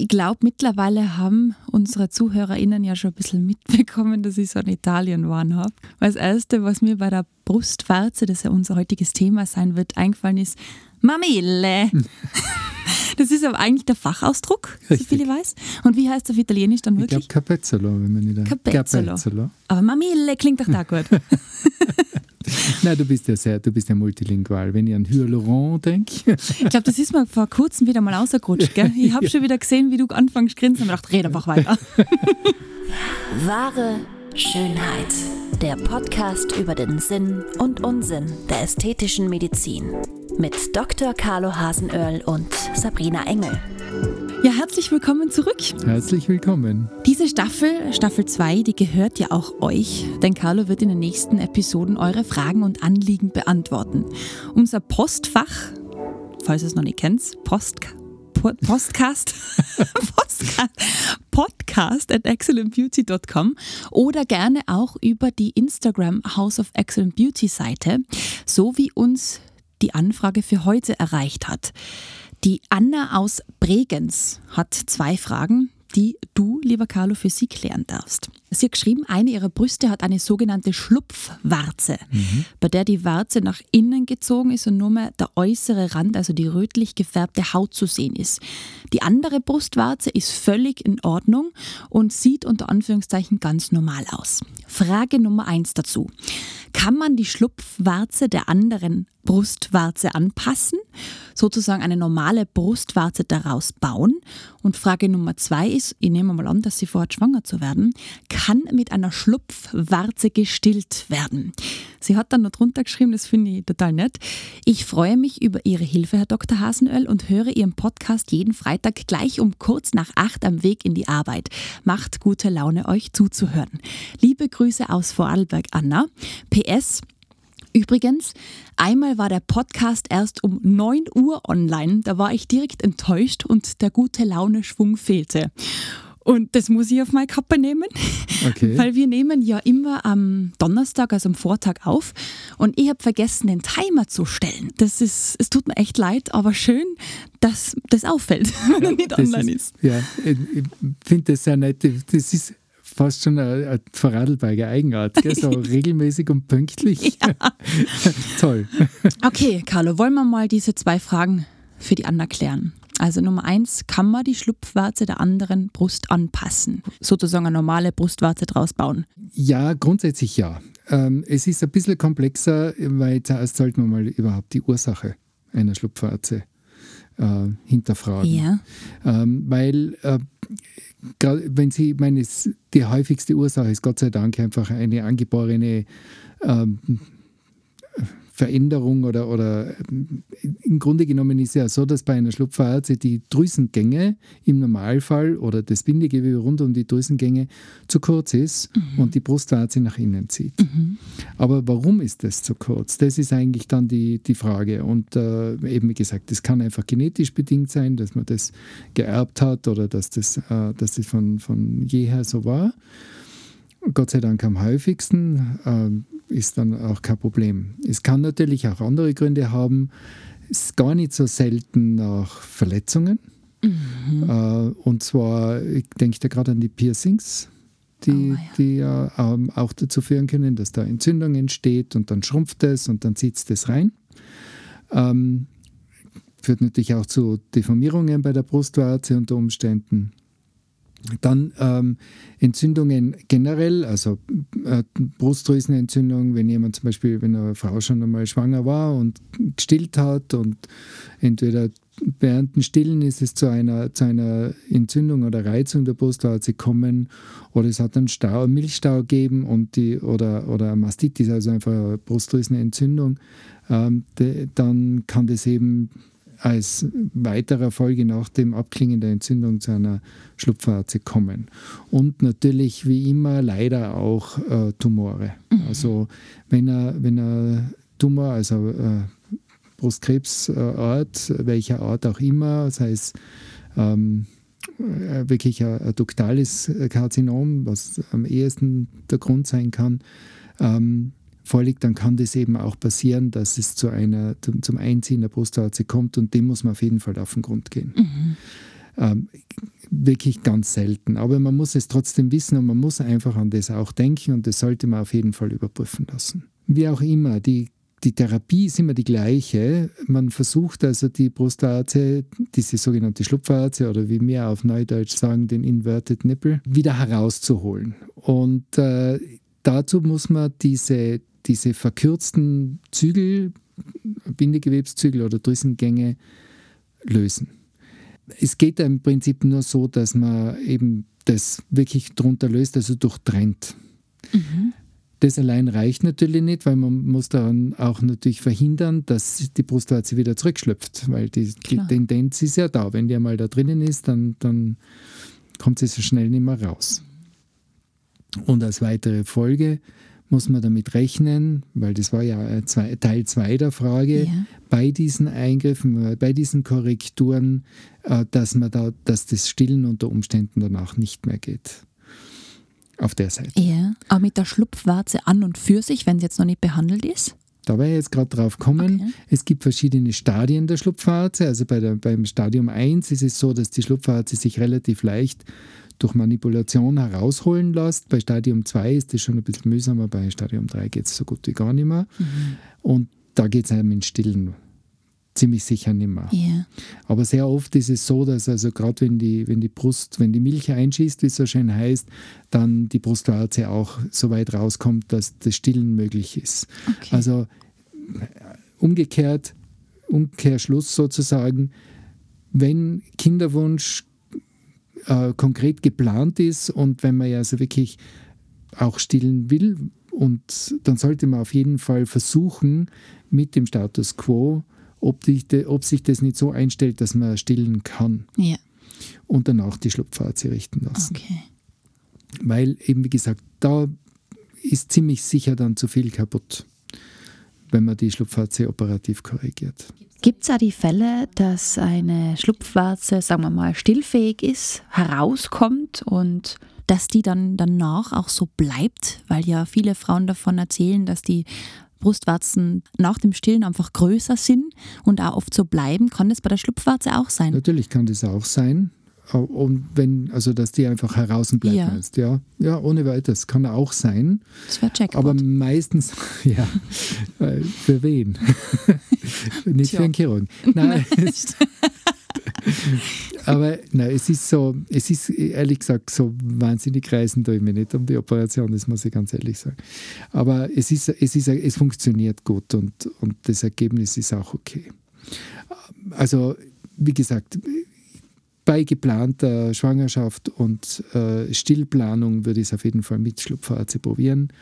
ich glaube, mittlerweile haben unsere ZuhörerInnen ja schon ein bisschen mitbekommen, dass ich so einen Italien-Wahn habe. Weil das Erste, was mir bei der Brustwarze, das ja unser heutiges Thema sein wird, eingefallen ist, Mamille. Das ist aber eigentlich der Fachausdruck, so viel ich weiß. Und wie heißt es auf Italienisch dann wirklich? Ich glaube Capezzolo, wenn man nicht Capezzolo. Capezzolo. Aber Mamille klingt doch da gut. Nein, du bist ja sehr, du bist ja multilingual. Wenn ich an Hyaluron denke. ich glaube, das ist mir vor kurzem wieder mal rausgerutscht. Gell? Ich habe schon wieder gesehen, wie du anfängst grinsen und mir gedacht, red einfach weiter. Wahre Schönheit. Der Podcast über den Sinn und Unsinn der ästhetischen Medizin. Mit Dr. Carlo Hasenöhrl und Sabrina Engel. Ja, herzlich willkommen zurück. Herzlich willkommen. Diese Staffel, Staffel 2, die gehört ja auch euch, denn Carlo wird in den nächsten Episoden eure Fragen und Anliegen beantworten. Unser Postfach, falls ihr es noch nicht kennt, Post, Postcast, Postcast, Podcast at excellentbeauty.com oder gerne auch über die Instagram House of Excellent Beauty Seite, so wie uns die Anfrage für heute erreicht hat. Die Anna aus Bregenz hat zwei Fragen, die du, lieber Carlo, für sie klären darfst. Sie hat geschrieben, eine ihrer Brüste hat eine sogenannte Schlupfwarze, mhm. bei der die Warze nach innen gezogen ist und nur mehr der äußere Rand, also die rötlich gefärbte Haut zu sehen ist. Die andere Brustwarze ist völlig in Ordnung und sieht unter Anführungszeichen ganz normal aus. Frage Nummer eins dazu. Kann man die Schlupfwarze der anderen Brustwarze anpassen, sozusagen eine normale Brustwarze daraus bauen? Und Frage Nummer zwei ist, ich nehme mal an, dass sie vorhat, schwanger zu werden, kann mit einer Schlupfwarze gestillt werden. Sie hat dann noch drunter geschrieben, das finde ich total nett. Ich freue mich über Ihre Hilfe, Herr Dr. Hasenöl, und höre Ihren Podcast jeden Freitag gleich um kurz nach acht am Weg in die Arbeit. Macht gute Laune, euch zuzuhören. Liebe Grüße aus Vorarlberg, Anna. PS, Übrigens, einmal war der Podcast erst um 9 Uhr online. Da war ich direkt enttäuscht und der gute Laune-Schwung fehlte. Und das muss ich auf meine Kappe nehmen, okay. weil wir nehmen ja immer am Donnerstag, also am Vortag auf. Und ich habe vergessen, den Timer zu stellen. Das ist, es tut mir echt leid, aber schön, dass das auffällt, wenn er nicht online ist, ist. Ja, ich finde das sehr nett. Das ist fast schon eine, eine Vorarlberger Eigenart, gell? so regelmäßig und pünktlich. Toll. Okay, Carlo, wollen wir mal diese zwei Fragen für die Anna klären? Also Nummer eins, kann man die Schlupfwarze der anderen Brust anpassen? Sozusagen eine normale Brustwarze draus bauen? Ja, grundsätzlich ja. Ähm, es ist ein bisschen komplexer, weil zuerst sollten wir mal überhaupt die Ursache einer Schlupfwarze äh, hinterfragen. Ja. Ähm, weil äh, wenn Sie, ich meine, die häufigste Ursache ist Gott sei Dank einfach eine angeborene ähm, Veränderung oder, oder im Grunde genommen ist es ja so, dass bei einer Schlupfwarze die Drüsengänge im Normalfall oder das Bindegewebe rund um die Drüsengänge zu kurz ist mhm. und die Brustwarze nach innen zieht. Mhm. Aber warum ist das zu kurz? Das ist eigentlich dann die, die Frage. Und äh, eben wie gesagt, das kann einfach genetisch bedingt sein, dass man das geerbt hat oder dass das, äh, dass das von, von jeher so war. Gott sei Dank am häufigsten, äh, ist dann auch kein Problem. Es kann natürlich auch andere Gründe haben. Es ist gar nicht so selten nach Verletzungen. Mhm. Äh, und zwar, ich denke da gerade an die Piercings, die, oh, ja. die ja ähm, auch dazu führen können, dass da Entzündung entsteht und dann schrumpft es und dann zieht es das rein. Ähm, führt natürlich auch zu Deformierungen bei der Brustwarze unter Umständen. Dann ähm, Entzündungen generell, also äh, Brustdrüsenentzündung, wenn jemand zum Beispiel, wenn eine Frau schon einmal schwanger war und gestillt hat und entweder während dem Stillen ist es zu einer, zu einer Entzündung oder Reizung der Brustwarze gekommen oder es hat einen Stau, Milchstau gegeben und die, oder, oder Mastitis, also einfach eine Brustdrüsenentzündung, ähm, de, dann kann das eben als weiterer Folge nach dem Abklingen der Entzündung zu einer Schlupfwarze kommen. Und natürlich wie immer leider auch äh, Tumore. Mhm. Also wenn er, wenn er Tumor, also äh, Brustkrebsart, welcher Art auch immer, sei es ähm, äh, wirklich ein, ein duktales Karzinom, was am ehesten der Grund sein kann, ähm, vorliegt, dann kann das eben auch passieren, dass es zu einer, zum Einziehen der Brustwarze kommt und dem muss man auf jeden Fall auf den Grund gehen. Mhm. Ähm, wirklich ganz selten. Aber man muss es trotzdem wissen und man muss einfach an das auch denken und das sollte man auf jeden Fall überprüfen lassen. Wie auch immer, die, die Therapie ist immer die gleiche. Man versucht also die Brustwarze, diese sogenannte Schlupfwarze oder wie wir auf Neudeutsch sagen, den Inverted Nipple, wieder herauszuholen. Und äh, dazu muss man diese, diese verkürzten Zügel, Bindegewebszügel oder Drüsengänge lösen es geht im Prinzip nur so, dass man eben das wirklich drunter löst, also durchtrennt. Mhm. Das allein reicht natürlich nicht, weil man muss dann auch natürlich verhindern, dass die Brustwarze wieder zurückschlüpft, weil die, die Tendenz ist ja da. Wenn die einmal da drinnen ist, dann, dann kommt sie so schnell nicht mehr raus. Und als weitere Folge muss man damit rechnen, weil das war ja Teil 2 der Frage, ja. bei diesen Eingriffen, bei diesen Korrekturen, äh, dass man da, dass das Stillen unter Umständen danach nicht mehr geht. Auf der Seite. Ja, aber mit der Schlupfwarze an und für sich, wenn sie jetzt noch nicht behandelt ist? Da wäre ich jetzt gerade drauf kommen. Okay. Es gibt verschiedene Stadien der Schlupfwarze. Also bei der, beim Stadium 1 ist es so, dass die Schlupfwarze sich relativ leicht durch Manipulation herausholen lässt. Bei Stadium 2 ist das schon ein bisschen mühsamer, bei Stadium 3 geht es so gut wie gar nicht mehr. Mhm. Und da geht es einem in Stillen ziemlich sicher nicht mehr. Yeah. Aber sehr oft ist es so, dass also gerade wenn die, wenn die Brust, wenn die Milch einschießt, wie es so schön heißt, dann die Brustwarze auch so weit rauskommt, dass das Stillen möglich ist. Okay. Also umgekehrt, Umkehrschluss sozusagen, wenn Kinderwunsch äh, konkret geplant ist und wenn man ja so wirklich auch stillen will, und dann sollte man auf jeden Fall versuchen, mit dem Status quo, ob, die, ob sich das nicht so einstellt, dass man stillen kann. Ja. Und danach die Schlupfwarze richten lassen. Okay. Weil eben, wie gesagt, da ist ziemlich sicher dann zu viel kaputt, wenn man die Schlupfwarze operativ korrigiert. Gibt es auch die Fälle, dass eine Schlupfwarze, sagen wir mal, stillfähig ist, herauskommt und dass die dann danach auch so bleibt? Weil ja viele Frauen davon erzählen, dass die Brustwarzen nach dem Stillen einfach größer sind und auch oft so bleiben. Kann das bei der Schlupfwarze auch sein? Natürlich kann das auch sein. Und wenn, also dass die einfach heraus bleibt, ja. meinst ja. Ja, ohne weiteres. Kann auch sein. Das wäre Jackpot. Aber meistens, ja, für wen? nicht Tja. für einen Chirurgen. Nein. Aber nein, es ist so, es ist ehrlich gesagt so wahnsinnig reisend da ich mir nicht um die Operation, das muss ich ganz ehrlich sagen. Aber es ist, es ist, es funktioniert gut und, und das Ergebnis ist auch okay. Also, wie gesagt, bei geplanter Schwangerschaft und äh, Stillplanung würde ich es auf jeden Fall mit Schlupfarze probieren.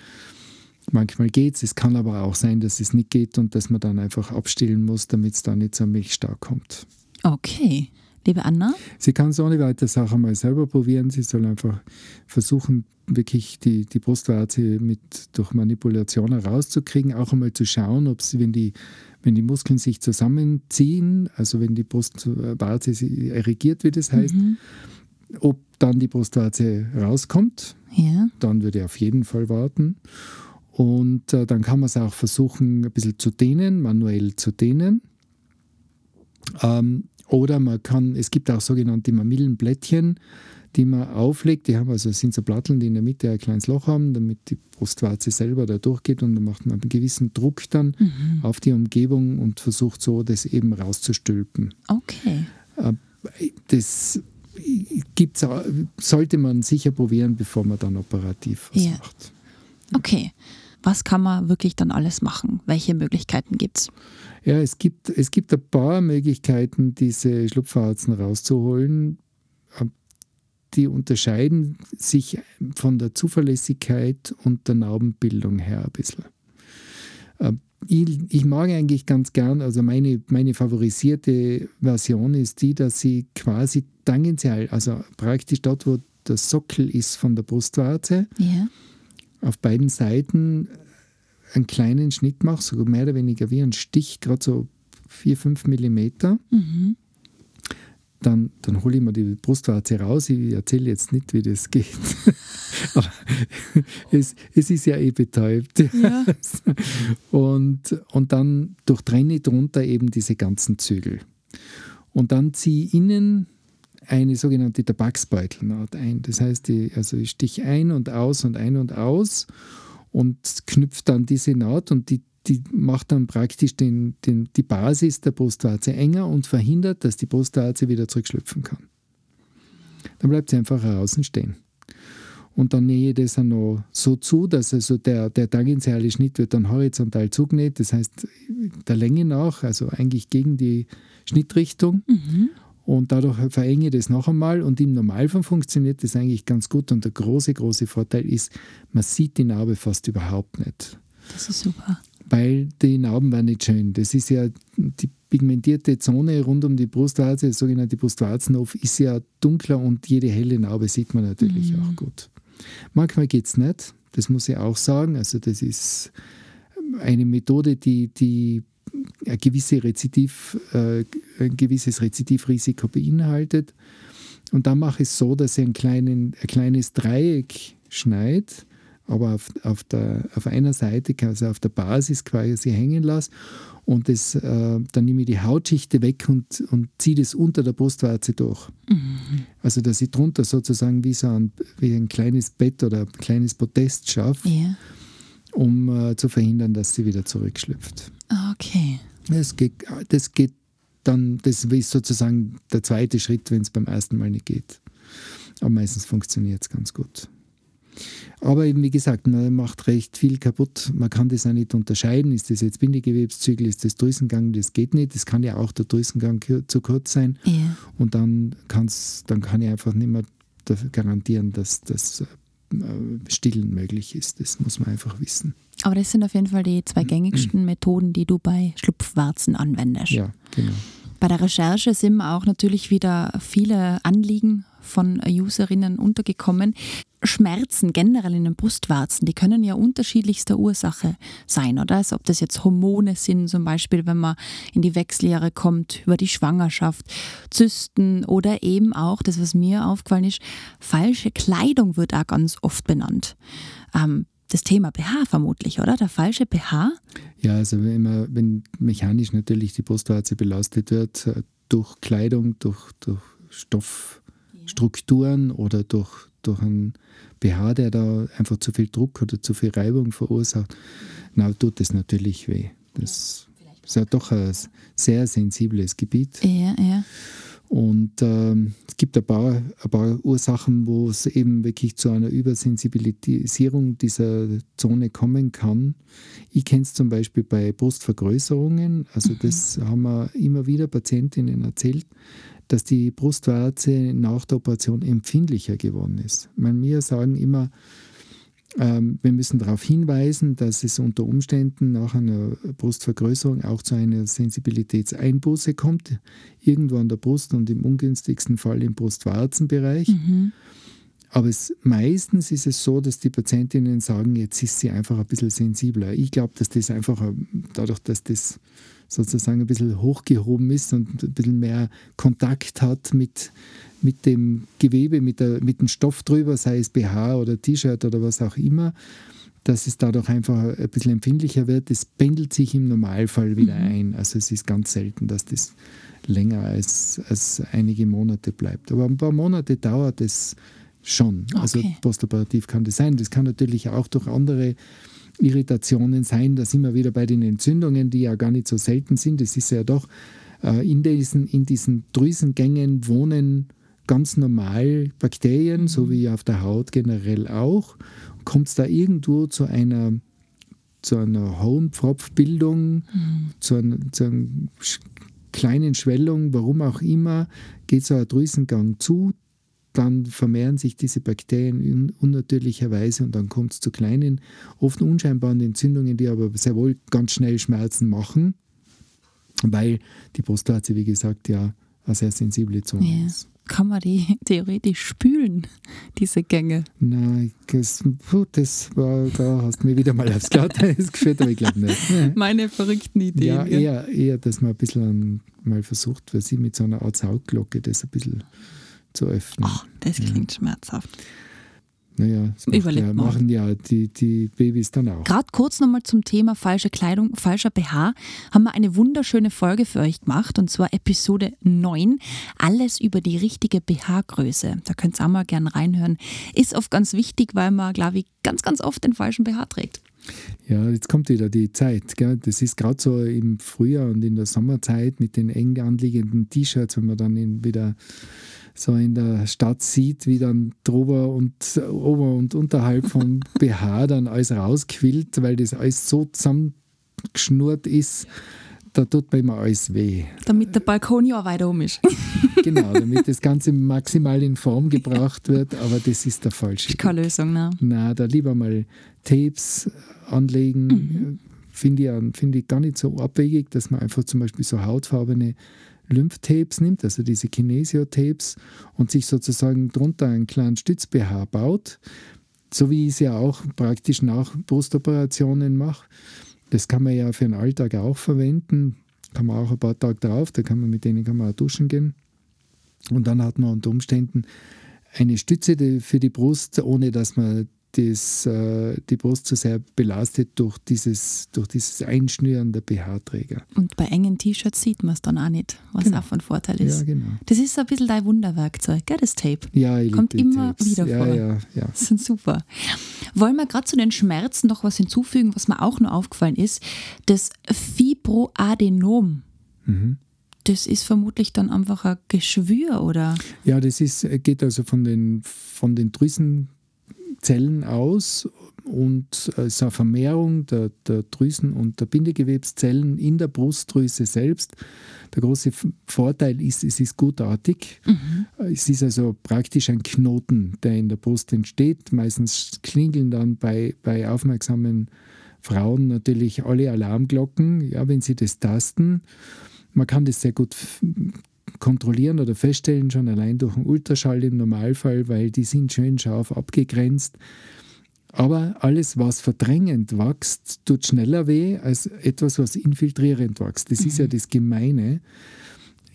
Manchmal geht es, es kann aber auch sein, dass es nicht geht und dass man dann einfach abstillen muss, damit es da nicht so milchstark kommt. Okay. Liebe Anna? Sie kann es ohne weitere Sachen mal selber probieren. Sie soll einfach versuchen, wirklich die, die Brustwarze mit, durch Manipulation herauszukriegen, auch einmal zu schauen, ob sie, wenn die, wenn die Muskeln sich zusammenziehen, also wenn die Brustwarze erregiert, wie das heißt, mhm. ob dann die Brustwarze rauskommt. Ja. Dann würde ich auf jeden Fall warten. Und äh, dann kann man es auch versuchen, ein bisschen zu dehnen, manuell zu dehnen. Ähm, oder man kann, es gibt auch sogenannte Mamillenblättchen, die man auflegt. Die haben also sind so Platteln, die in der Mitte ein kleines Loch haben, damit die Brustwarze selber da durchgeht und dann macht man einen gewissen Druck dann mhm. auf die Umgebung und versucht so, das eben rauszustülpen. Okay. Äh, das gibt's, sollte man sicher probieren, bevor man dann operativ was ja. macht. Okay. Was kann man wirklich dann alles machen? Welche Möglichkeiten gibt es? Ja, es gibt, es gibt ein paar Möglichkeiten, diese Schlupfwarzen rauszuholen. Ähm, die unterscheiden sich von der Zuverlässigkeit und der Narbenbildung her ein bisschen. Ähm, ich, ich, mag eigentlich ganz gern, also meine, meine favorisierte Version ist die, dass sie quasi tangential, also praktisch dort, wo der Sockel ist von der Brustwarze, ja auf beiden Seiten einen kleinen Schnitt mache, so mehr oder weniger wie ein Stich, gerade so 4, 5 Millimeter. Mhm. Dann, dann hole ich mir die Brustwarze raus. Ich erzähle jetzt nicht, wie das geht. Aber es, es ist ja eh betäubt. Ja. und, und dann durchtrenne ich drunter eben diese ganzen Zügel. Und dann ziehe ich innen eine sogenannte Tabaksbeutelnaht ein. Das heißt, ich, also ich stich ein und aus und ein und aus und knüpfe dann diese Naht und die, die macht dann praktisch den, den, die Basis der Brustwarze enger und verhindert, dass die Brustwarze wieder zurückschlüpfen kann. Dann bleibt sie einfach außen stehen. Und dann nähe ich das auch noch so zu, dass also der, der tangentiale Schnitt wird dann horizontal zugenäht, das heißt der Länge nach, also eigentlich gegen die Schnittrichtung. Mhm. Und dadurch verenge ich das noch einmal und im Normalfall funktioniert das eigentlich ganz gut. Und der große, große Vorteil ist, man sieht die Narbe fast überhaupt nicht. Das ist super. Weil die Narben waren nicht schön. Das ist ja die pigmentierte Zone rund um die Brustwarze, der sogenannte Brustwarzenhof, ist ja dunkler und jede helle Narbe sieht man natürlich Mhm. auch gut. Manchmal geht es nicht, das muss ich auch sagen. Also das ist eine Methode, die, die gewisse Rezidiv, äh, ein gewisses Rezidivrisiko beinhaltet. Und dann mache ich es so, dass ich einen kleinen, ein kleines Dreieck schneide, aber auf, auf, der, auf einer Seite, also auf der Basis quasi hängen lasse. Und das, äh, dann nehme ich die Hautschichte weg und, und ziehe das unter der Brustwarze durch. Also, dass ich drunter sozusagen wie so ein, wie ein kleines Bett oder ein kleines Podest schaffe, Ja. um äh, zu verhindern, dass sie wieder zurückschlüpft. Ah, Okay. Das geht, das geht dann, das ist sozusagen der zweite Schritt, wenn es beim ersten Mal nicht geht. Aber meistens funktioniert es ganz gut. Aber eben, wie gesagt, man macht recht viel kaputt. Man kann das auch nicht unterscheiden. Ist das jetzt Bindegewebszügel, ist das Drüsengang? Das geht nicht. Das kann ja auch der Drüsengang zu kurz sein. Ja. Und dann, kann's, dann kann ich einfach nicht mehr garantieren, dass das Stillen möglich ist. Das muss man einfach wissen. Aber das sind auf jeden Fall die zwei gängigsten Methoden, die du bei Schlupfwarzen anwendest. Ja, genau. Bei der Recherche sind auch natürlich wieder viele Anliegen von Userinnen untergekommen. Schmerzen generell in den Brustwarzen, die können ja unterschiedlichster Ursache sein, oder? Also ob das jetzt Hormone sind, zum Beispiel, wenn man in die Wechseljahre kommt, über die Schwangerschaft, Zysten oder eben auch, das was mir aufgefallen ist, falsche Kleidung wird auch ganz oft benannt. Ähm, das Thema BH vermutlich, oder? Der falsche BH? Ja, also wenn, man, wenn mechanisch natürlich die Brustwarze belastet wird, äh, durch Kleidung, durch, durch Stoffstrukturen oder durch, durch einen BH, der da einfach zu viel Druck oder zu viel Reibung verursacht, na, tut das natürlich weh. Das ist ja doch ein sehr sensibles Gebiet. Ja, ja. Und ähm, es gibt ein paar, ein paar Ursachen, wo es eben wirklich zu einer Übersensibilisierung dieser Zone kommen kann. Ich kenne es zum Beispiel bei Brustvergrößerungen. Also das haben wir immer wieder Patientinnen erzählt, dass die Brustwarze nach der Operation empfindlicher geworden ist. Ich meine, wir sagen immer, wir müssen darauf hinweisen, dass es unter Umständen nach einer Brustvergrößerung auch zu einer Sensibilitätseinbuße kommt, irgendwo an der Brust und im ungünstigsten Fall im Brustwarzenbereich. Mhm. Aber es, meistens ist es so, dass die Patientinnen sagen, jetzt ist sie einfach ein bisschen sensibler. Ich glaube, dass das einfach ähm, dadurch, dass das sozusagen ein bisschen hochgehoben ist und ein bisschen mehr Kontakt hat mit, mit dem Gewebe, mit, der, mit dem Stoff drüber, sei es BH oder T-Shirt oder was auch immer, dass es dadurch einfach ein bisschen empfindlicher wird. Es pendelt sich im Normalfall wieder ein. Also es ist ganz selten, dass das länger als, als einige Monate bleibt. Aber ein paar Monate dauert es schon. Also Okay. postoperativ kann das sein. Das kann natürlich auch durch andere Irritationen sein, dass immer wieder bei den Entzündungen, die ja gar nicht so selten sind, das ist ja doch, äh, in diesen, in diesen Drüsengängen wohnen ganz normal Bakterien, so wie auf der Haut generell auch. Kommt es da irgendwo zu einer, zu einer hohen Pfropfbildung, zu einer, zu einer kleinen Schwellung, warum auch immer, geht so ein Drüsengang zu, dann vermehren sich diese Bakterien un unnatürlicherweise und dann kommt es zu kleinen, oft unscheinbaren Entzündungen, die aber sehr wohl ganz schnell Schmerzen machen, weil die Brustwarze, wie gesagt, ja eine sehr sensible Zone Ja. ist. Kann man die theoretisch spülen, diese Gänge? Nein, das, das war, da hast du mir wieder mal aufs Glatteis geführt, aber ich glaube nicht. Meine verrückten Ideen. Ja, eher, eher, dass man ein bisschen mal versucht, weil sie mit so einer Art Saugglocke das ein bisschen zu öffnen. Ach, das klingt schmerzhaft. Naja, das macht ja, machen ja die, die Babys dann auch. Gerade kurz nochmal zum Thema falsche Kleidung, falscher BH, haben wir eine wunderschöne Folge für euch gemacht und zwar Episode 9, alles über die richtige BH-Größe. Da könnt ihr auch mal gern reinhören. Ist oft ganz wichtig, weil man, glaube ich, ganz, ganz oft den falschen BH trägt. Ja, jetzt kommt wieder die Zeit. Gell? Das ist gerade so im Frühjahr und in der Sommerzeit mit den eng anliegenden T-Shirts, wenn man dann wieder so in der Stadt sieht, wie dann drüber und ober und unterhalb vom BH dann alles rausquillt, weil das alles so zusammengeschnurrt ist, da tut mir immer alles weh. Damit der Balkon ja weiter um ist. Genau, damit das Ganze maximal in Form gebracht wird, aber das ist der falsche Weg. Keine Lösung, ne? Na, da lieber mal Tapes anlegen. Finde ich, finde ich gar nicht so abwegig, dass man einfach zum Beispiel so hautfarbene Lymphtapes nimmt, also diese Kinesio-Tapes, und sich sozusagen drunter einen kleinen Stütz-BH baut, so wie ich es ja auch praktisch nach Brustoperationen mache. Das kann man ja für den Alltag auch verwenden. Kann man auch ein paar Tage drauf, da kann man mit denen kann man auch duschen gehen. Und dann hat man unter Umständen eine Stütze für die Brust, ohne dass man das, äh, die Brust zu sehr belastet durch dieses, durch dieses Einschnüren der BH-Träger. Und bei engen T-Shirts sieht man es dann auch nicht, was Genau. auch von Vorteil ist. Ja, genau. Das ist so ein bisschen dein Wunderwerkzeug, gell, das Tape. Ja, ich Kommt immer Tapes. wieder ja, vor. Ja, ja. Das sind super. Wollen wir gerade zu den Schmerzen noch was hinzufügen, was mir auch noch aufgefallen ist? Das Fibroadenom. Mhm. Das ist vermutlich dann einfach ein Geschwür, oder? Ja, das ist, geht also von den, von den Drüsenzellen aus und es ist eine Vermehrung der, der Drüsen und der Bindegewebszellen in der Brustdrüse selbst. Der große Vorteil ist, es ist gutartig. Es ist also praktisch ein Knoten, der in der Brust entsteht. Meistens klingeln dann bei, bei aufmerksamen Frauen natürlich alle Alarmglocken, ja, wenn sie das tasten. Man kann das sehr gut kontrollieren oder feststellen, schon allein durch einen Ultraschall im Normalfall, weil die sind schön scharf abgegrenzt. Aber alles, was verdrängend wächst, tut schneller weh als etwas, was infiltrierend wächst. Das ist ja das Gemeine.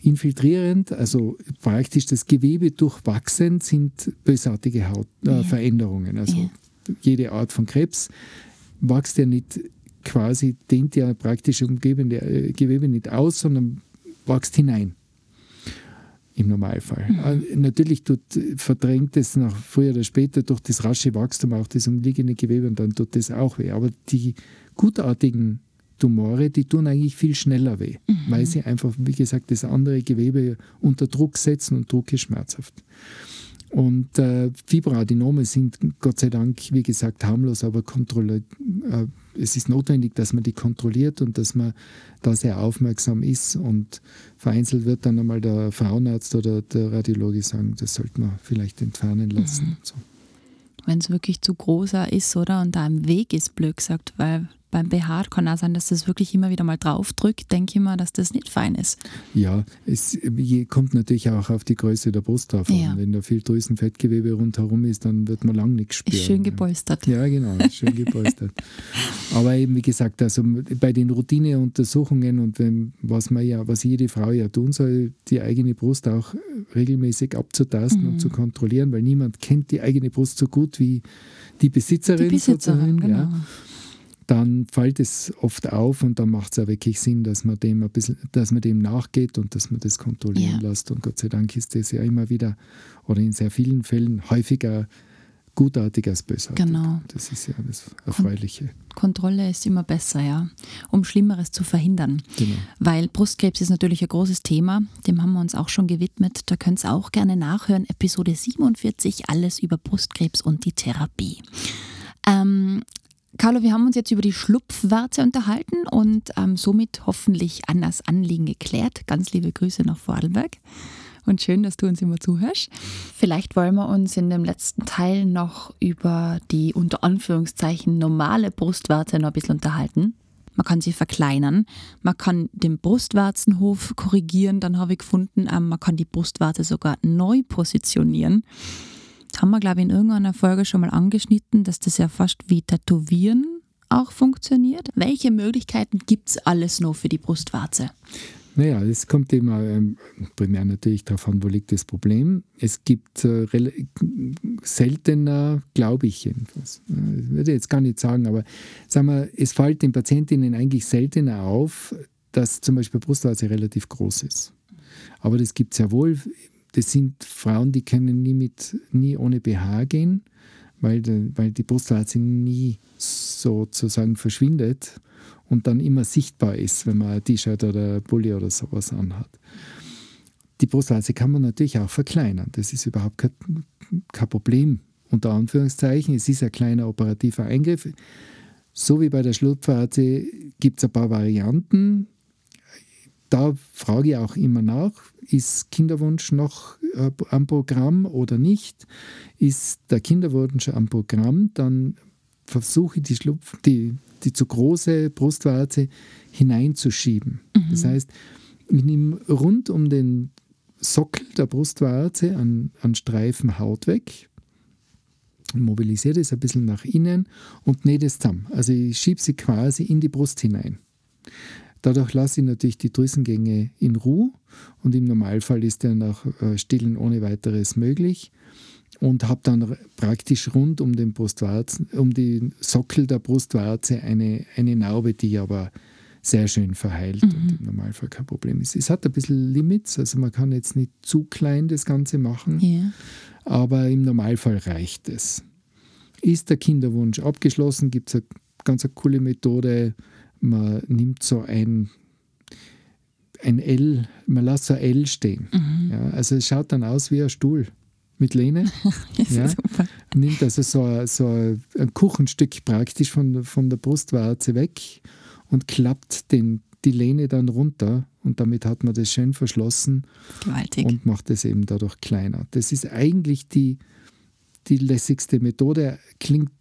Infiltrierend, also praktisch das Gewebe durchwachsend, sind bösartige Hautveränderungen. also Ja. jede Art von Krebs wächst ja nicht quasi, dehnt ja praktisch umgebende äh, Gewebe nicht aus, sondern wächst hinein. Im Normalfall. Äh, Natürlich tut, verdrängt es nach früher oder später durch das rasche Wachstum auch das umliegende Gewebe und dann tut das auch weh. Aber die gutartigen Tumore, die tun eigentlich viel schneller weh, weil sie einfach, wie gesagt, das andere Gewebe unter Druck setzen und Druck ist schmerzhaft. Und äh, Fibroadenome sind Gott sei Dank, wie gesagt, harmlos, aber kontrolliert. Äh, es ist notwendig, dass man die kontrolliert und dass man da sehr aufmerksam ist. Und vereinzelt wird dann einmal der Frauenarzt oder der Radiologe sagen, das sollte man vielleicht entfernen lassen. und So. Wenn es wirklich zu großer ist, oder? Und da im Weg ist, blöd gesagt, weil beim BH kann auch sein, dass das wirklich immer wieder mal draufdrückt, denke ich mal, dass das nicht fein ist. Ja, es je- kommt natürlich auch auf die Größe der Brust drauf Ja. an. Wenn da viel Drüsenfettgewebe rundherum ist, dann wird man lang nichts spüren. Ist schön ja. gepolstert. Ja, genau, schön gepolstert. Aber eben, wie gesagt, also bei den Routineuntersuchungen und wenn, was man ja, was jede Frau ja tun soll, die eigene Brust auch regelmäßig abzutasten Mhm. und zu kontrollieren, weil niemand kennt die eigene Brust so gut wie die Besitzerin. Die Besitzerin, sozusagen, genau. ja dann fällt es oft auf und dann macht es auch wirklich Sinn, dass man dem ein bisschen, dass man dem nachgeht und dass man das kontrollieren Ja. lässt. Und Gott sei Dank ist das ja immer wieder oder in sehr vielen Fällen häufiger gutartig als bösartig. Genau. Das ist ja das Erfreuliche. Kontrolle ist immer besser, ja, um Schlimmeres zu verhindern. Genau. Weil Brustkrebs ist natürlich ein großes Thema, dem haben wir uns auch schon gewidmet. Da könnt ihr auch gerne nachhören. Episode 47, alles über Brustkrebs und die Therapie. Ähm, Carlo, wir haben uns jetzt über die Schlupfwarze unterhalten und ähm, somit hoffentlich Annas Anliegen geklärt. Ganz liebe Grüße nach Vorarlberg und schön, dass du uns immer zuhörst. Vielleicht wollen wir uns in dem letzten Teil noch über die unter Anführungszeichen normale Brustwarze noch ein bisschen unterhalten. Man kann sie verkleinern, man kann den Brustwarzenhof korrigieren, dann habe ich gefunden, ähm, man kann die Brustwarze sogar neu positionieren. Haben wir, glaube ich, in irgendeiner Folge schon mal angeschnitten, dass das ja fast wie Tätowieren auch funktioniert. Welche Möglichkeiten gibt es alles noch für die Brustwarze? Naja, es kommt immer ähm, primär natürlich darauf an, wo liegt das Problem. Es gibt äh, seltener, glaube ich jedenfalls. Ich würde jetzt gar nicht sagen, aber sagen wir, es fällt den Patientinnen eigentlich seltener auf, dass zum Beispiel Brustwarze relativ groß ist. Aber das gibt es ja wohl. Das sind Frauen, die können nie, mit, nie ohne BH gehen, weil, weil die Brustwarze nie sozusagen verschwindet und dann immer sichtbar ist, wenn man ein T-Shirt oder ein Pulli oder sowas anhat. Die Brustwarze kann man natürlich auch verkleinern. Das ist überhaupt kein, kein Problem, unter Anführungszeichen. Es ist ein kleiner operativer Eingriff. So wie bei der Schlupfwarze gibt es ein paar Varianten da frage ich auch immer nach, ist Kinderwunsch noch äh, am Programm oder nicht? Ist der Kinderwunsch am Programm, dann versuche ich die, Schlupf, die, die zu große Brustwarze hineinzuschieben. Mhm. Das heißt, ich nehme rund um den Sockel der Brustwarze an, an Streifen Haut weg, mobilisiere das ein bisschen nach innen und nähe das zusammen. Also ich schiebe sie quasi in die Brust hinein. Dadurch lasse ich natürlich die Drüsengänge in Ruhe und im Normalfall ist der nach äh, Stillen ohne weiteres möglich und habe dann praktisch rund um den Brustwarzen, um den Sockel der Brustwarze eine, eine Narbe, die aber sehr schön verheilt mhm. und im Normalfall kein Problem ist. Es hat ein bisschen Limits, also man kann jetzt nicht zu klein das Ganze machen, yeah. aber im Normalfall reicht es. Ist der Kinderwunsch abgeschlossen, gibt es eine ganz eine coole Methode, man nimmt so ein, ein L, man lässt so ein L stehen. Mhm. Ja, also es schaut dann aus wie ein Stuhl mit Lehne. ja, nimmt also so, so ein Kuchenstück praktisch von, von der Brustwarze weg und klappt den, die Lehne dann runter und damit hat man das schön verschlossen Gewaltig. und macht es eben dadurch kleiner. Das ist eigentlich die, die lässigste Methode, klingt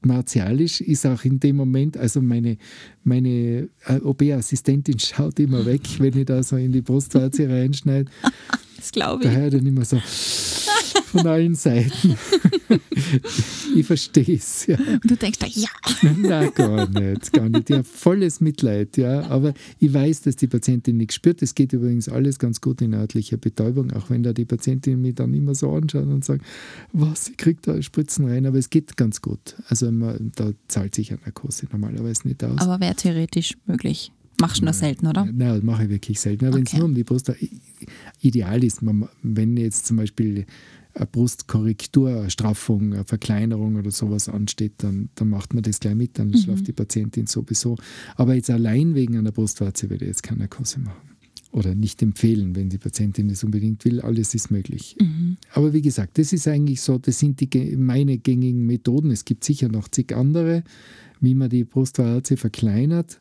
martialisch ist auch in dem Moment, also meine, meine äh, OB-Assistentin schaut immer weg, wenn ich da so in die Brustwarze reinschneide. Das glaube ich. Da hört dann immer so von allen Seiten. ich verstehe es. Ja. Und du denkst, ja. Nein, gar nicht, gar nicht. Ja, volles Mitleid, ja. Aber ich weiß, dass die Patientin nichts spürt. Es geht übrigens alles ganz gut in örtlicher Betäubung, auch wenn da die Patientin mich dann immer so anschaut und sagt, was, sie kriegt da Spritzen rein, aber es geht ganz gut. Also man, da zahlt sich eine Narkose normalerweise nicht aus. Aber wäre theoretisch möglich. Machst du nur selten, oder? Nein, das mache ich wirklich selten. Wenn es nur um die Brust ideal ist, wenn jetzt zum Beispiel Brustkorrektur, Straffung, eine Verkleinerung oder sowas ansteht, dann, dann macht man das gleich mit, dann mhm. schläft die Patientin sowieso. Aber jetzt allein wegen einer Brustwarze würde ich jetzt keine Narkose machen. Oder nicht empfehlen, wenn die Patientin es unbedingt will. Alles ist möglich. Mhm. Aber wie gesagt, das ist eigentlich so, das sind die, meine gängigen Methoden. Es gibt sicher noch zig andere, wie man die Brustwarze verkleinert.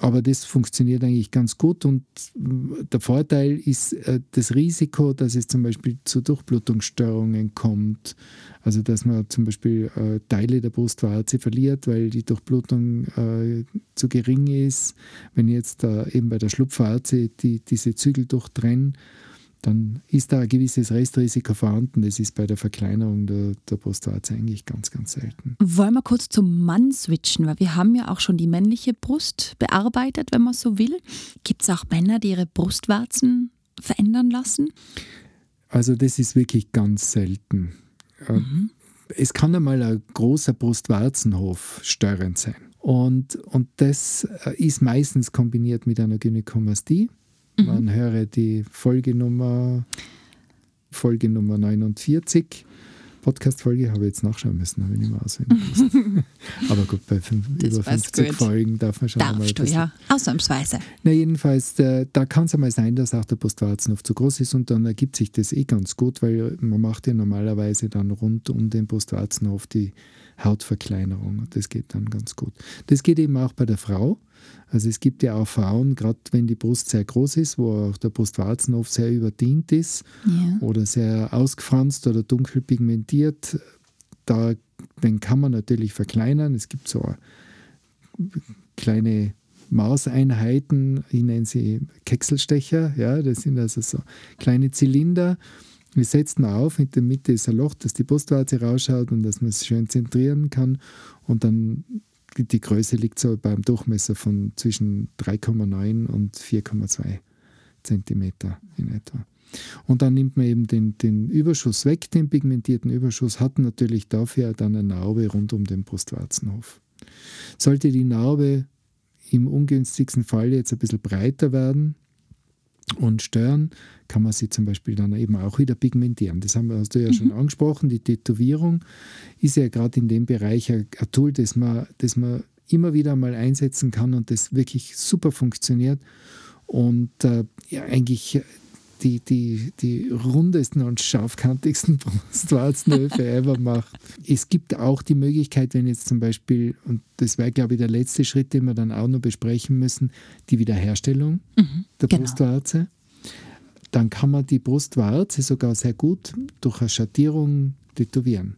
Aber das funktioniert eigentlich ganz gut und der Vorteil ist äh, das Risiko, dass es zum Beispiel zu Durchblutungsstörungen kommt. Also dass man zum Beispiel äh, Teile der Brustwarze verliert, weil die Durchblutung äh, zu gering ist. Wenn jetzt eben bei der Schlupfwarze die, diese Zügel durchtrennen, dann ist da ein gewisses Restrisiko vorhanden. Das ist bei der Verkleinerung der, der Brustwarze eigentlich ganz, ganz selten. Wollen wir kurz zum Mann switchen, weil wir haben ja auch schon die männliche Brust bearbeitet, wenn man so will. Gibt es auch Männer, die ihre Brustwarzen verändern lassen? Also das ist wirklich ganz selten. Äh, mhm. Es kann einmal ein großer Brustwarzenhof störend sein. Und, und das äh, ist meistens kombiniert mit einer Gynäkomastie. Mhm. Man höre die Folgenummer, Folgenummer 49. Podcast-Folge habe ich jetzt nachschauen müssen, habe ich nicht mehr auswendig Aber gut, bei fünf, über 50 gut. Folgen darf man schon Darfst mal. Du, ja, ausnahmsweise. Na, jedenfalls, der, da kann es einmal sein, dass auch der Brustwarzenhof zu groß ist und dann ergibt sich das eh ganz gut, weil man macht ja normalerweise dann rund um den Brustwarzenhof die Hautverkleinerung und das geht dann ganz gut. Das geht eben auch bei der Frau. Also es gibt ja auch Frauen, gerade wenn die Brust sehr groß ist, wo auch der Brustwarzenhof sehr überdient ist ja. oder sehr ausgefranst oder dunkel pigmentiert, da den kann man natürlich verkleinern. Es gibt so kleine Maßeinheiten, ich nenne sie Kekselstecher, ja, das sind also so kleine Zylinder. Wir setzen auf, in der Mitte ist ein Loch, dass die Brustwarze rausschaut und dass man es schön zentrieren kann. Und dann die Größe liegt so beim Durchmesser von zwischen 3,9 und 4,2 Zentimeter in etwa. Und dann nimmt man eben den, den Überschuss weg, den pigmentierten Überschuss, hat natürlich dafür dann eine Narbe rund um den Brustwarzenhof. Sollte die Narbe im ungünstigsten Fall jetzt ein bisschen breiter werden und stören, kann man sie zum Beispiel dann eben auch wieder pigmentieren. Das haben wir, hast du ja mhm. schon angesprochen. Die Tätowierung ist ja gerade in dem Bereich ein, ein Tool, das man, das man immer wieder mal einsetzen kann und das wirklich super funktioniert und äh, ja, eigentlich die, die, die rundesten und scharfkantigsten Brustwarzenhöfe ever macht. Es gibt auch die Möglichkeit, wenn jetzt zum Beispiel, und das wäre, glaube ich, der letzte Schritt, den wir dann auch noch besprechen müssen, die Wiederherstellung mhm, der genau. Brustwarze. Dann kann man die Brustwarze sogar sehr gut durch eine Schattierung tätowieren.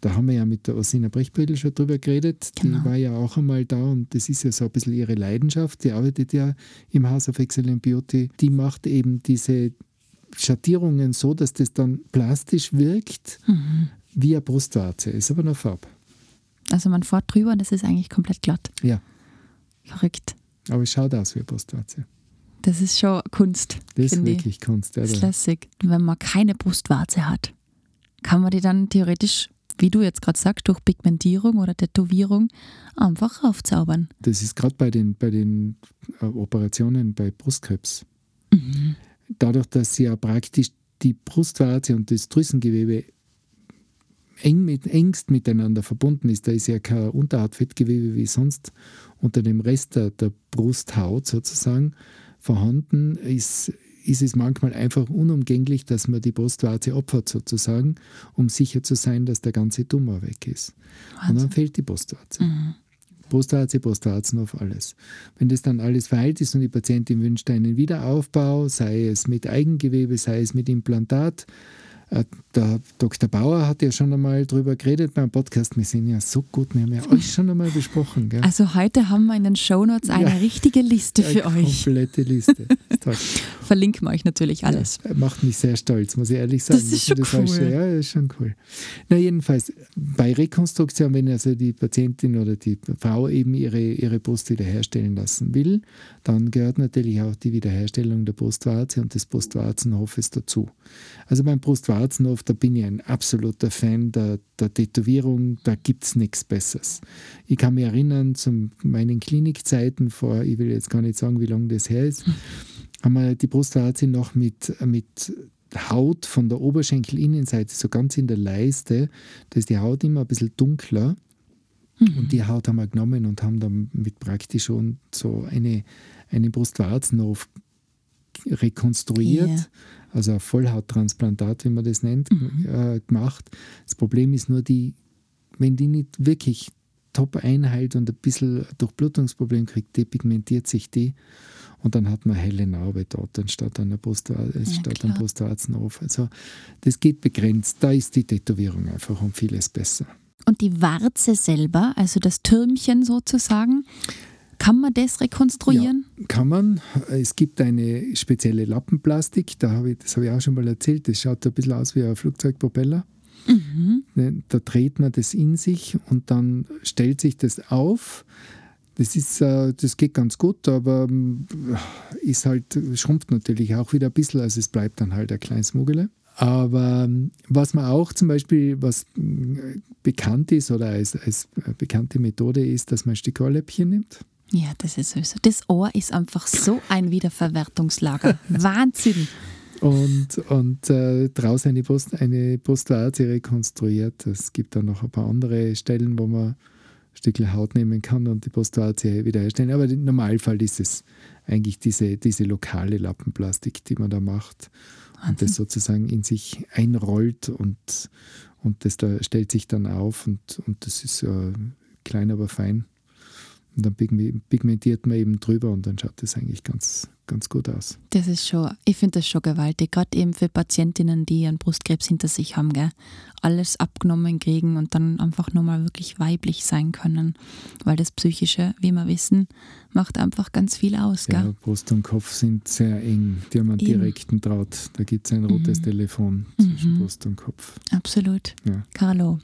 Da haben wir ja mit der Osina Brechbüttel schon drüber geredet. Genau. Die war ja auch einmal da und das ist ja so ein bisschen ihre Leidenschaft. Die arbeitet ja im House of Excellent Beauty. Die macht eben diese Schattierungen so, dass das dann plastisch wirkt mhm. wie eine Brustwarze. Ist aber noch Farbe. Also man fährt drüber und das ist eigentlich komplett glatt. Ja. Verrückt. Aber es schaut aus wie eine Brustwarze. Das ist schon Kunst. Das ist wirklich ich. Kunst. Ja, das ist lässig. Wenn man keine Brustwarze hat, kann man die dann theoretisch wie du jetzt gerade sagst, durch Pigmentierung oder Tätowierung einfach aufzaubern. Das ist gerade bei den, bei den äh, Operationen bei Brustkrebs. Mhm. Dadurch, dass ja praktisch die Brustwarze und das Drüsengewebe eng mit, engst miteinander verbunden ist, da ist ja kein Unterhautfettgewebe wie sonst unter dem Rest der, der Brusthaut sozusagen vorhanden, ist, ist es manchmal einfach unumgänglich, dass man die Brustwarze opfert sozusagen, um sicher zu sein, dass der ganze Tumor weg ist. Wahnsinn. Und dann fehlt die Brustwarze. Mhm. Brustwarze, Brustwarzenhof, alles. Wenn das dann alles verheilt ist und die Patientin wünscht einen Wiederaufbau, sei es mit Eigengewebe, sei es mit Implantat, der Dr. Bauer hat ja schon einmal darüber geredet beim Podcast. Wir sind ja so gut, wir haben ja alles schon einmal besprochen. Gell? Also heute haben wir in den Shownotes eine ja, richtige Liste für eine euch. Komplette Liste. Verlinken wir euch natürlich alles. Ja, macht mich sehr stolz, muss ich ehrlich sagen. Das ist schon das cool. ja, das ist schon cool. Na jedenfalls, bei Rekonstruktion, wenn also die Patientin oder die Frau eben ihre, ihre Brust wiederherstellen lassen will, dann gehört natürlich auch die Wiederherstellung der Brustwarze und des Brustwarzenhofes dazu. Also beim Brustwarzenhof, da bin ich ein absoluter Fan der, der Tätowierung, da gibt es nichts Besseres. Ich kann mich erinnern zu meinen Klinikzeiten vor, ich will jetzt gar nicht sagen, wie lange das her ist, haben wir die Brustwarze noch mit, mit Haut von der Oberschenkelinnenseite, so ganz in der Leiste, da ist die Haut immer ein bisschen dunkler. Mhm. Und die Haut haben wir genommen und haben dann mit praktisch schon so eine, einen Brustwarzenhof rekonstruiert. Yeah also ein Vollhauttransplantat, wie man das nennt, mhm. äh, gemacht. Das Problem ist nur, die, wenn die nicht wirklich top einheilt und ein bisschen Durchblutungsproblem kriegt, depigmentiert sich die und dann hat man helle Narbe dort anstatt einer Brustwarze, ja, statt einem Brustwarzenhof. Also das geht begrenzt. Da ist die Tätowierung einfach um vieles besser. Und die Warze selber, also das Türmchen sozusagen, kann man das rekonstruieren? Ja, kann man. Es gibt eine spezielle Lappenplastik, da habe ich, das habe ich auch schon mal erzählt, das schaut ein bisschen aus wie ein Flugzeugpropeller. Mhm. Ne, da dreht man das in sich und dann stellt sich das auf. Das, ist, äh, das geht ganz gut, aber äh, ist halt, schrumpft natürlich auch wieder ein bisschen, also es bleibt dann halt ein kleines Muggele. Aber ähm, was man auch zum Beispiel, was äh, bekannt ist oder als, als bekannte Methode ist, dass man ein Stück Ohrläppchen nimmt ja, das ist süß. Das Ohr ist einfach so ein Wiederverwertungslager. Wahnsinn! Und, und äh, draußen eine, Post, eine Postwarze rekonstruiert. Es gibt dann noch ein paar andere Stellen, wo man ein Stückchen Haut nehmen kann und die Postwarze wiederherstellen. Aber im Normalfall ist es eigentlich diese, diese lokale Lappenplastik, die man da macht Wahnsinn. und das sozusagen in sich einrollt und, und das da stellt sich dann auf und, und das ist äh, klein, aber fein. Und dann pigmentiert man eben drüber und dann schaut das eigentlich ganz, ganz gut aus. Das ist schon, ich finde das schon gewaltig, gerade eben für Patientinnen, die einen Brustkrebs hinter sich haben, gell? alles abgenommen kriegen und dann einfach nochmal wirklich weiblich sein können. Weil das Psychische, wie wir wissen, macht einfach ganz viel aus. Gell? Ja, Brust und Kopf sind sehr eng, die haben einen eben. direkten Draht. Da gibt es ein rotes mhm. Telefon zwischen mhm. Brust und Kopf. Absolut. Ja. Carlo,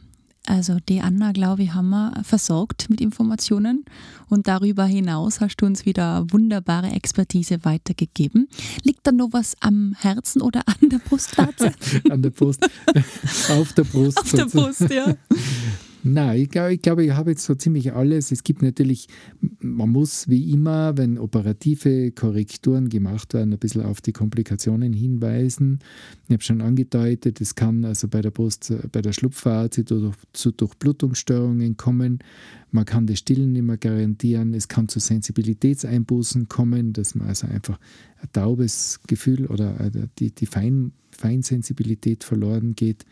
Also die Anna, glaube ich, haben wir versorgt mit Informationen und darüber hinaus hast du uns wieder wunderbare Expertise weitergegeben. Liegt da noch was am Herzen oder an der Brustwarze? an der Brust, auf der Brust. Auf der Brust, ja. Nein, ich glaube, ich, glaub, ich habe jetzt so ziemlich alles. Es gibt natürlich, man muss wie immer, wenn operative Korrekturen gemacht werden, ein bisschen auf die Komplikationen hinweisen. Ich habe schon angedeutet, es kann also bei der Brust, bei der Schlupfphase zu Durchblutungsstörungen kommen. Man kann das Stillen nicht mehr garantieren. Es kann zu Sensibilitätseinbußen kommen, dass man also einfach ein taubes Gefühl oder die, die Fein, Feinsensibilität verloren geht.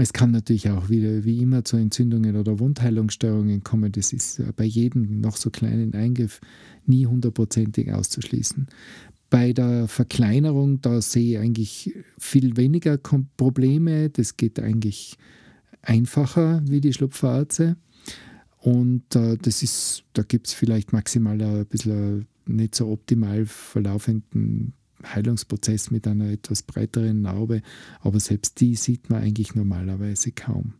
Es kann natürlich auch wieder wie immer zu Entzündungen oder Wundheilungsstörungen kommen. Das ist bei jedem noch so kleinen Eingriff nie hundertprozentig auszuschließen. Bei der Verkleinerung, da sehe ich eigentlich viel weniger Probleme. Das geht eigentlich einfacher wie die Schlupfwarze. Und äh, das ist, da gibt es vielleicht maximal ein bisschen nicht so optimal verlaufenden Heilungsprozess mit einer etwas breiteren Narbe, aber selbst die sieht man eigentlich normalerweise kaum.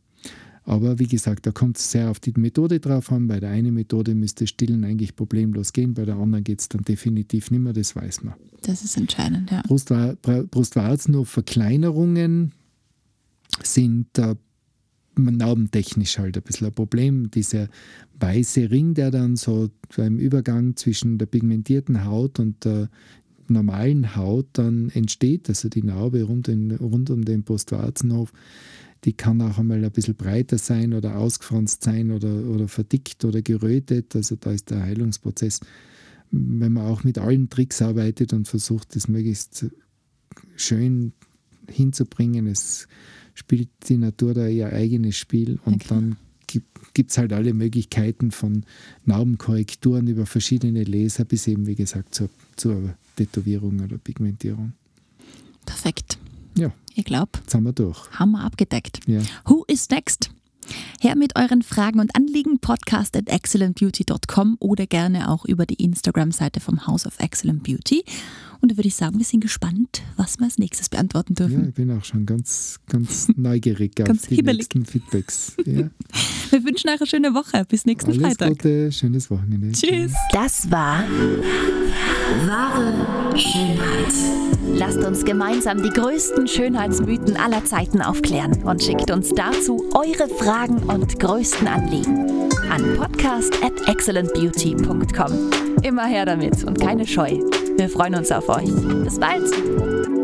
Aber wie gesagt, da kommt es sehr auf die Methode drauf an. Bei der einen Methode müsste Stillen eigentlich problemlos gehen, bei der anderen geht es dann definitiv nicht mehr, das weiß man. Das ist entscheidend, ja. Brustwar Brustwarzenverkleinerungen sind äh, narbentechnisch halt ein bisschen ein Problem. Dieser weiße Ring, der dann so beim Übergang zwischen der pigmentierten Haut und der normalen Haut dann entsteht, also die Narbe rund, in, rund um den Postwarzenhof, die kann auch einmal ein bisschen breiter sein oder ausgefranst sein oder, oder verdickt oder gerötet. Also da ist der Heilungsprozess, wenn man auch mit allen Tricks arbeitet und versucht, das möglichst schön hinzubringen. Es spielt die Natur da ihr eigenes Spiel und okay. dann gibt es halt alle Möglichkeiten von Narbenkorrekturen über verschiedene Laser bis eben, wie gesagt, zur, zur Tätowierung oder Pigmentierung. Perfekt. Ja. Ich glaube. Jetzt haben wir durch. Haben wir abgedeckt. Ja. Who is next? Her mit euren Fragen und Anliegen, podcast at excellentbeauty.com oder gerne auch über die Instagram-Seite vom House of Excellent Beauty. Und da würde ich sagen, wir sind gespannt, was wir als nächstes beantworten dürfen. Ja, ich bin auch schon ganz, ganz neugierig ganz auf die hibbelig. nächsten Feedbacks. Ja. wir wünschen euch eine schöne Woche. Bis nächsten Alles Freitag. Gute, schönes Wochenende. Tschüss. Das war wahre Schönheit. Lasst uns gemeinsam die größten Schönheitsmythen aller Zeiten aufklären und schickt uns dazu eure Fragen und größten Anliegen an podcast at excellentbeauty.com. Immer her damit und keine Scheu. Wir freuen uns auf euch. Bis bald!